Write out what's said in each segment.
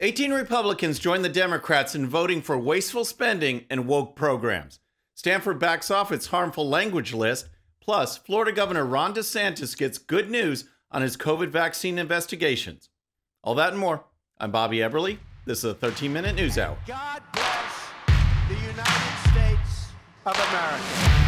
18 Republicans joined the Democrats in voting for wasteful spending and woke programs. Stanford backs off its harmful language list. Plus, Florida Governor Ron DeSantis gets good news on his COVID vaccine investigations. All that and more. I'm Bobby Eberle. This is a 13 minute news hour. God bless the United States of America.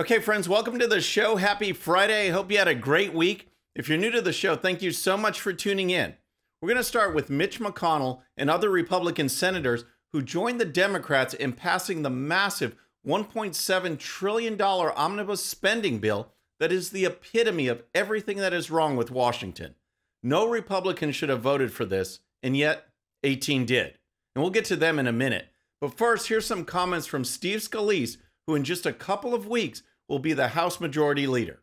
Okay, friends, welcome to the show. Happy Friday. Hope you had a great week. If you're new to the show, thank you so much for tuning in. We're going to start with Mitch McConnell and other Republican senators who joined the Democrats in passing the massive $1.7 trillion omnibus spending bill that is the epitome of everything that is wrong with Washington. No Republican should have voted for this, and yet 18 did. And we'll get to them in a minute. But first, here's some comments from Steve Scalise, who in just a couple of weeks will be the House Majority Leader.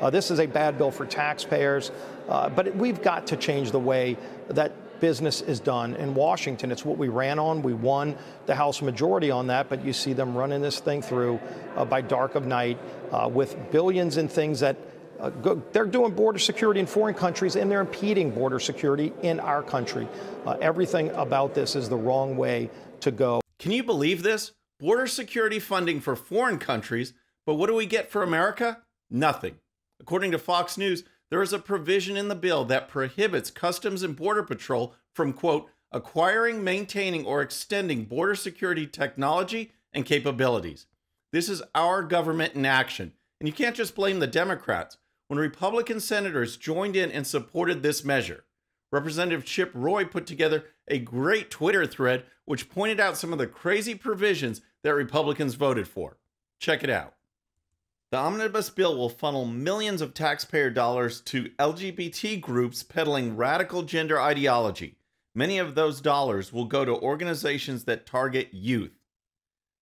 Uh, this is a bad bill for taxpayers, uh, but we've got to change the way that business is done in Washington. It's what we ran on. We won the House majority on that, but you see them running this thing through uh, by dark of night uh, with billions in things that uh, go, they're doing border security in foreign countries and they're impeding border security in our country. Uh, everything about this is the wrong way to go. Can you believe this? Border security funding for foreign countries but what do we get for America? Nothing. According to Fox News, there is a provision in the bill that prohibits Customs and Border Patrol from, quote, acquiring, maintaining, or extending border security technology and capabilities. This is our government in action. And you can't just blame the Democrats. When Republican senators joined in and supported this measure, Representative Chip Roy put together a great Twitter thread which pointed out some of the crazy provisions that Republicans voted for. Check it out. The omnibus bill will funnel millions of taxpayer dollars to LGBT groups peddling radical gender ideology. Many of those dollars will go to organizations that target youth.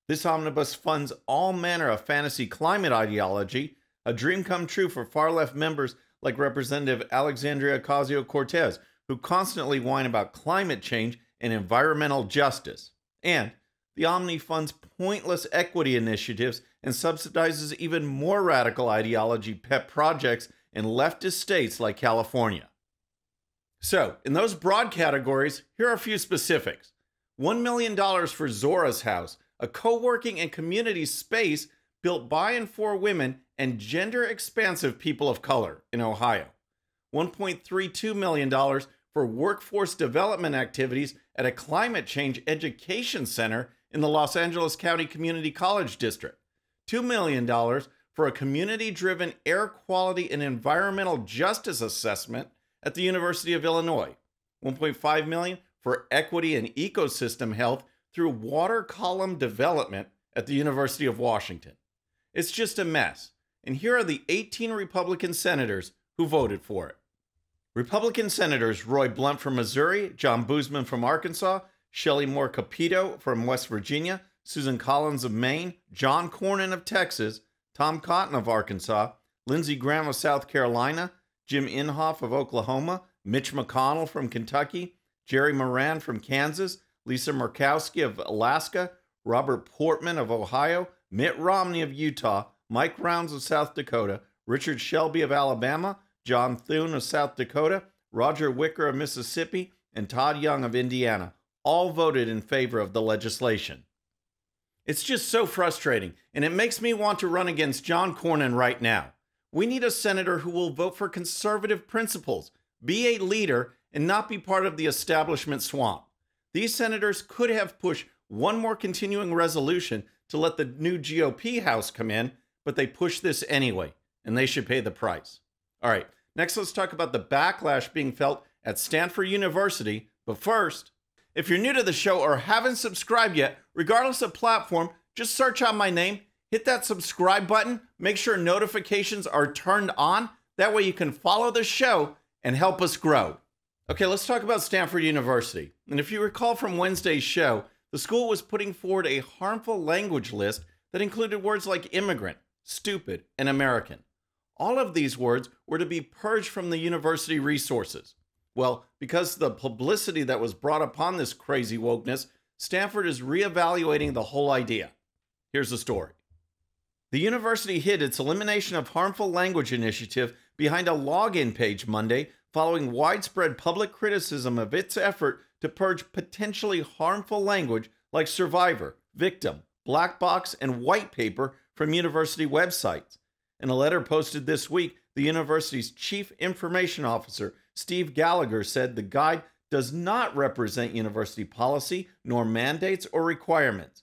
This omnibus funds all manner of fantasy climate ideology, a dream come true for far left members like Representative Alexandria Ocasio Cortez, who constantly whine about climate change and environmental justice. And the Omni funds pointless equity initiatives and subsidizes even more radical ideology pet projects in leftist states like California. So, in those broad categories, here are a few specifics $1 million for Zora's House, a co working and community space built by and for women and gender expansive people of color in Ohio. $1.32 million for workforce development activities at a climate change education center in the Los Angeles County Community College District. $2 million for a community driven air quality and environmental justice assessment at the University of Illinois. 1.5 million for equity and ecosystem health through water column development at the University of Washington. It's just a mess. And here are the 18 Republican senators who voted for it. Republican Senators Roy Blunt from Missouri, John Boozman from Arkansas, Shelley Moore Capito from West Virginia, Susan Collins of Maine, John Cornyn of Texas, Tom Cotton of Arkansas, Lindsey Graham of South Carolina, Jim Inhofe of Oklahoma, Mitch McConnell from Kentucky, Jerry Moran from Kansas, Lisa Murkowski of Alaska, Robert Portman of Ohio, Mitt Romney of Utah, Mike Rounds of South Dakota, Richard Shelby of Alabama, John Thune of South Dakota, Roger Wicker of Mississippi, and Todd Young of Indiana all voted in favor of the legislation. It's just so frustrating, and it makes me want to run against John Cornyn right now. We need a senator who will vote for conservative principles, be a leader, and not be part of the establishment swamp. These senators could have pushed one more continuing resolution to let the new GOP House come in, but they pushed this anyway, and they should pay the price. All right, next let's talk about the backlash being felt at Stanford University. But first, if you're new to the show or haven't subscribed yet, regardless of platform, just search out my name, hit that subscribe button, make sure notifications are turned on. That way you can follow the show and help us grow. Okay, let's talk about Stanford University. And if you recall from Wednesday's show, the school was putting forward a harmful language list that included words like immigrant, stupid, and American. All of these words were to be purged from the university resources. Well, because the publicity that was brought upon this crazy wokeness, Stanford is reevaluating the whole idea. Here's the story. The university hid its elimination of harmful language initiative behind a login page Monday following widespread public criticism of its effort to purge potentially harmful language like survivor, victim, black box, and white paper from university websites. In a letter posted this week, the university's chief information officer, Steve Gallagher, said the guide does not represent university policy nor mandates or requirements.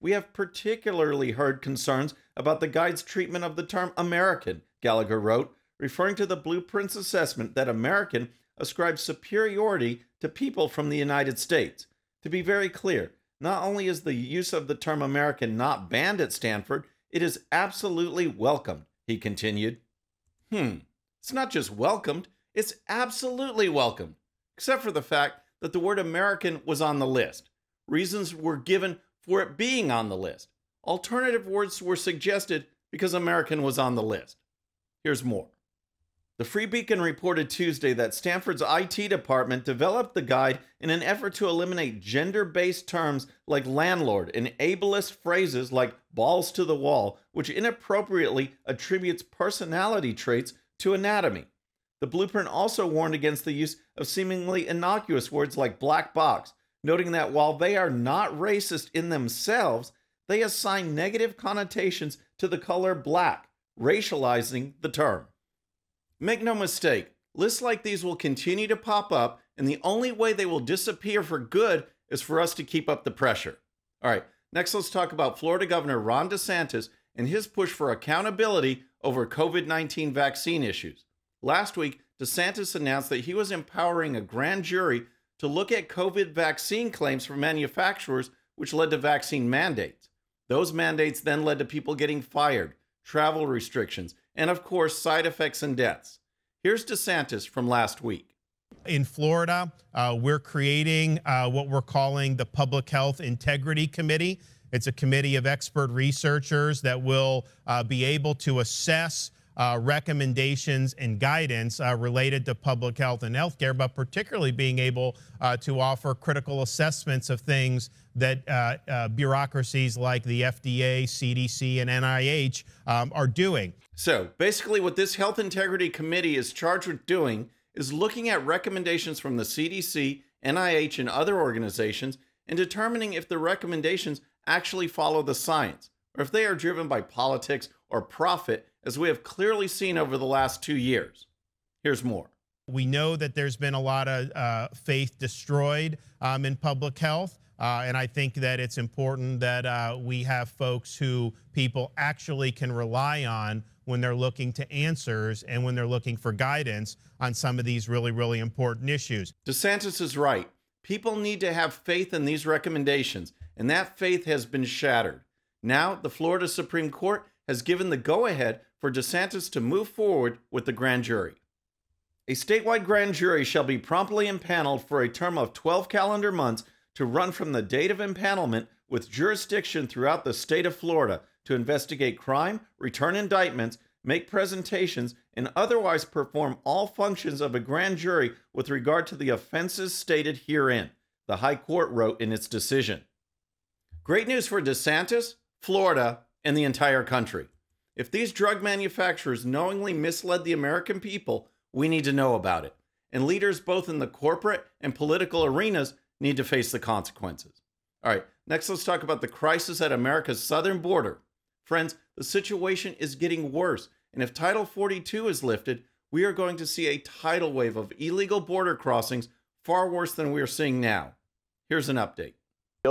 We have particularly heard concerns about the guide's treatment of the term American, Gallagher wrote, referring to the blueprint's assessment that American ascribes superiority to people from the United States. To be very clear, not only is the use of the term American not banned at Stanford, it is absolutely welcomed, he continued. Hmm, it's not just welcomed, it's absolutely welcomed, except for the fact that the word American was on the list. Reasons were given for it being on the list. Alternative words were suggested because American was on the list. Here's more. The Free Beacon reported Tuesday that Stanford's IT department developed the guide in an effort to eliminate gender based terms like landlord and ableist phrases like balls to the wall, which inappropriately attributes personality traits to anatomy. The blueprint also warned against the use of seemingly innocuous words like black box, noting that while they are not racist in themselves, they assign negative connotations to the color black, racializing the term. Make no mistake, lists like these will continue to pop up, and the only way they will disappear for good is for us to keep up the pressure. All right, next let's talk about Florida Governor Ron DeSantis and his push for accountability over COVID 19 vaccine issues. Last week, DeSantis announced that he was empowering a grand jury to look at COVID vaccine claims from manufacturers, which led to vaccine mandates. Those mandates then led to people getting fired, travel restrictions, and of course, side effects and deaths. Here's DeSantis from last week. In Florida, uh, we're creating uh, what we're calling the Public Health Integrity Committee. It's a committee of expert researchers that will uh, be able to assess uh, recommendations and guidance uh, related to public health and healthcare, but particularly being able uh, to offer critical assessments of things that uh, uh, bureaucracies like the FDA, CDC, and NIH um, are doing. So basically, what this Health Integrity Committee is charged with doing is looking at recommendations from the CDC, NIH, and other organizations and determining if the recommendations actually follow the science or if they are driven by politics or profit, as we have clearly seen over the last two years. Here's more. We know that there's been a lot of uh, faith destroyed um, in public health. Uh, and I think that it's important that uh, we have folks who people actually can rely on when they're looking to answers and when they're looking for guidance on some of these really, really important issues. DeSantis is right. People need to have faith in these recommendations, and that faith has been shattered. Now, the Florida Supreme Court has given the go ahead for DeSantis to move forward with the grand jury. A statewide grand jury shall be promptly impaneled for a term of 12 calendar months to run from the date of impanelment with jurisdiction throughout the state of Florida to investigate crime, return indictments, make presentations, and otherwise perform all functions of a grand jury with regard to the offenses stated herein, the High Court wrote in its decision. Great news for DeSantis, Florida, and the entire country. If these drug manufacturers knowingly misled the American people, we need to know about it. And leaders both in the corporate and political arenas need to face the consequences. All right, next let's talk about the crisis at America's southern border. Friends, the situation is getting worse, and if Title 42 is lifted, we are going to see a tidal wave of illegal border crossings far worse than we are seeing now. Here's an update.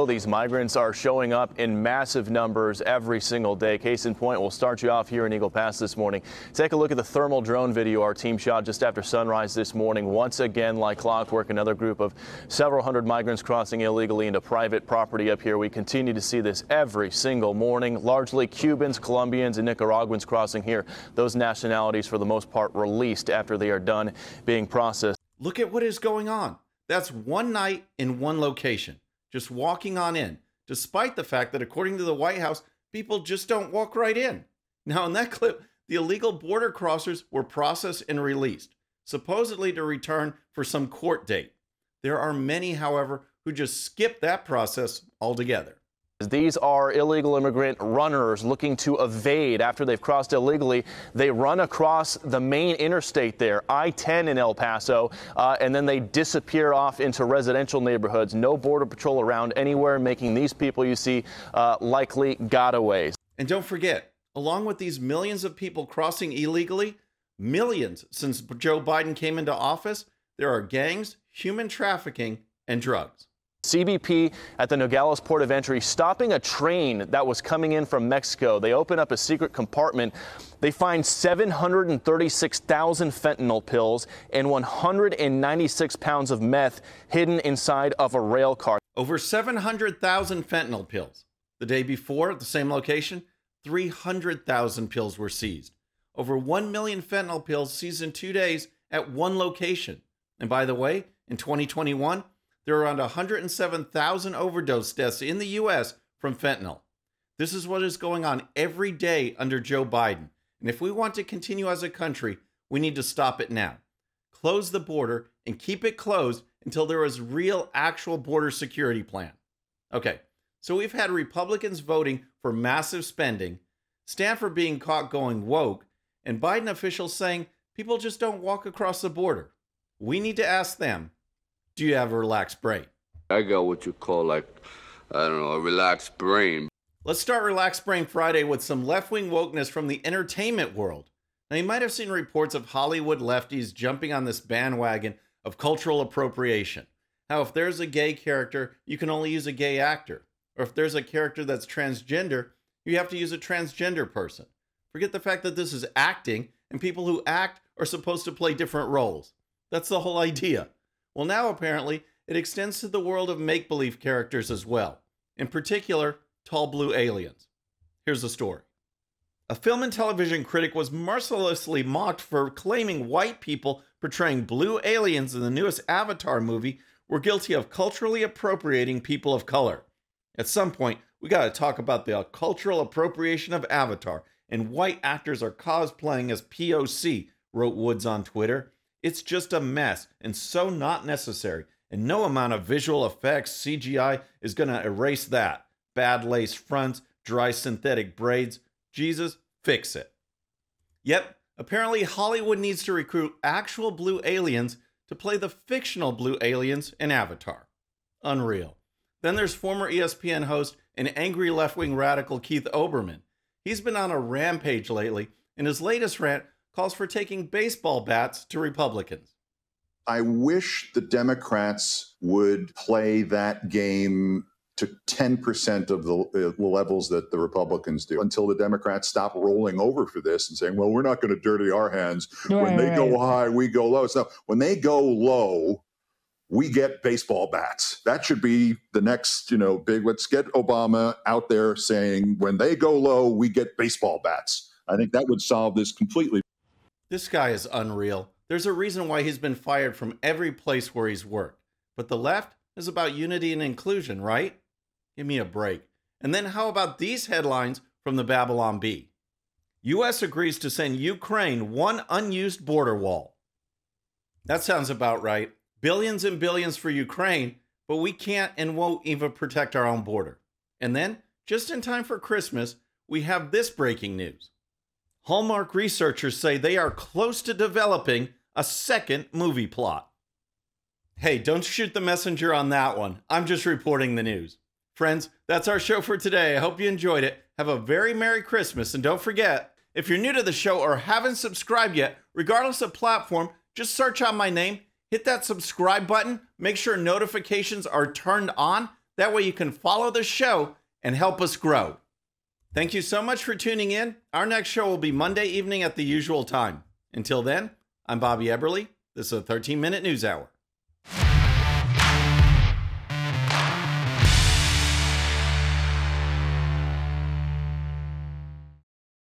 These migrants are showing up in massive numbers every single day. Case in point, we'll start you off here in Eagle Pass this morning. Take a look at the thermal drone video our team shot just after sunrise this morning. Once again, like clockwork, another group of several hundred migrants crossing illegally into private property up here. We continue to see this every single morning. Largely Cubans, Colombians, and Nicaraguans crossing here. Those nationalities, for the most part, released after they are done being processed. Look at what is going on. That's one night in one location just walking on in, despite the fact that, according to the White House, people just don't walk right in. Now, in that clip, the illegal border crossers were processed and released, supposedly to return for some court date. There are many, however, who just skip that process altogether. These are illegal immigrant runners looking to evade after they've crossed illegally. They run across the main interstate there, I 10 in El Paso, uh, and then they disappear off into residential neighborhoods. No Border Patrol around anywhere, making these people you see uh, likely gotaways. And don't forget, along with these millions of people crossing illegally, millions since Joe Biden came into office, there are gangs, human trafficking, and drugs. CBP at the Nogales port of entry stopping a train that was coming in from Mexico. They open up a secret compartment. They find 736,000 fentanyl pills and 196 pounds of meth hidden inside of a rail car. Over 700,000 fentanyl pills. The day before, at the same location, 300,000 pills were seized. Over 1 million fentanyl pills seized in two days at one location. And by the way, in 2021, there are around 107,000 overdose deaths in the U.S. from fentanyl. This is what is going on every day under Joe Biden. And if we want to continue as a country, we need to stop it now. Close the border and keep it closed until there is real, actual border security plan. Okay, so we've had Republicans voting for massive spending, Stanford being caught going woke, and Biden officials saying people just don't walk across the border. We need to ask them do you have a relaxed brain? I got what you call like, I don't know, a relaxed brain. Let's start Relaxed Brain Friday with some left wing wokeness from the entertainment world. Now, you might have seen reports of Hollywood lefties jumping on this bandwagon of cultural appropriation. How, if there's a gay character, you can only use a gay actor. Or if there's a character that's transgender, you have to use a transgender person. Forget the fact that this is acting, and people who act are supposed to play different roles. That's the whole idea. Well, now apparently it extends to the world of make believe characters as well, in particular, tall blue aliens. Here's the story. A film and television critic was mercilessly mocked for claiming white people portraying blue aliens in the newest Avatar movie were guilty of culturally appropriating people of color. At some point, we got to talk about the cultural appropriation of Avatar, and white actors are cosplaying as POC, wrote Woods on Twitter. It's just a mess and so not necessary. And no amount of visual effects, CGI, is going to erase that. Bad lace fronts, dry synthetic braids. Jesus, fix it. Yep, apparently Hollywood needs to recruit actual blue aliens to play the fictional blue aliens in Avatar. Unreal. Then there's former ESPN host and angry left wing radical Keith Olbermann. He's been on a rampage lately, and his latest rant calls for taking baseball bats to Republicans. I wish the Democrats would play that game to 10% of the uh, levels that the Republicans do until the Democrats stop rolling over for this and saying, well, we're not going to dirty our hands. Right, when they right. go high, we go low. So when they go low, we get baseball bats. That should be the next, you know, big. Let's get Obama out there saying, when they go low, we get baseball bats. I think that would solve this completely. This guy is unreal. There's a reason why he's been fired from every place where he's worked. But the left is about unity and inclusion, right? Give me a break. And then how about these headlines from the Babylon Bee? US agrees to send Ukraine one unused border wall. That sounds about right. Billions and billions for Ukraine, but we can't and won't even protect our own border. And then, just in time for Christmas, we have this breaking news. Hallmark researchers say they are close to developing a second movie plot. Hey, don't shoot the messenger on that one. I'm just reporting the news. Friends, that's our show for today. I hope you enjoyed it. Have a very Merry Christmas. And don't forget, if you're new to the show or haven't subscribed yet, regardless of platform, just search out my name, hit that subscribe button, make sure notifications are turned on. That way you can follow the show and help us grow. Thank you so much for tuning in. Our next show will be Monday evening at the usual time. Until then, I'm Bobby Eberle. This is a 13 minute news hour.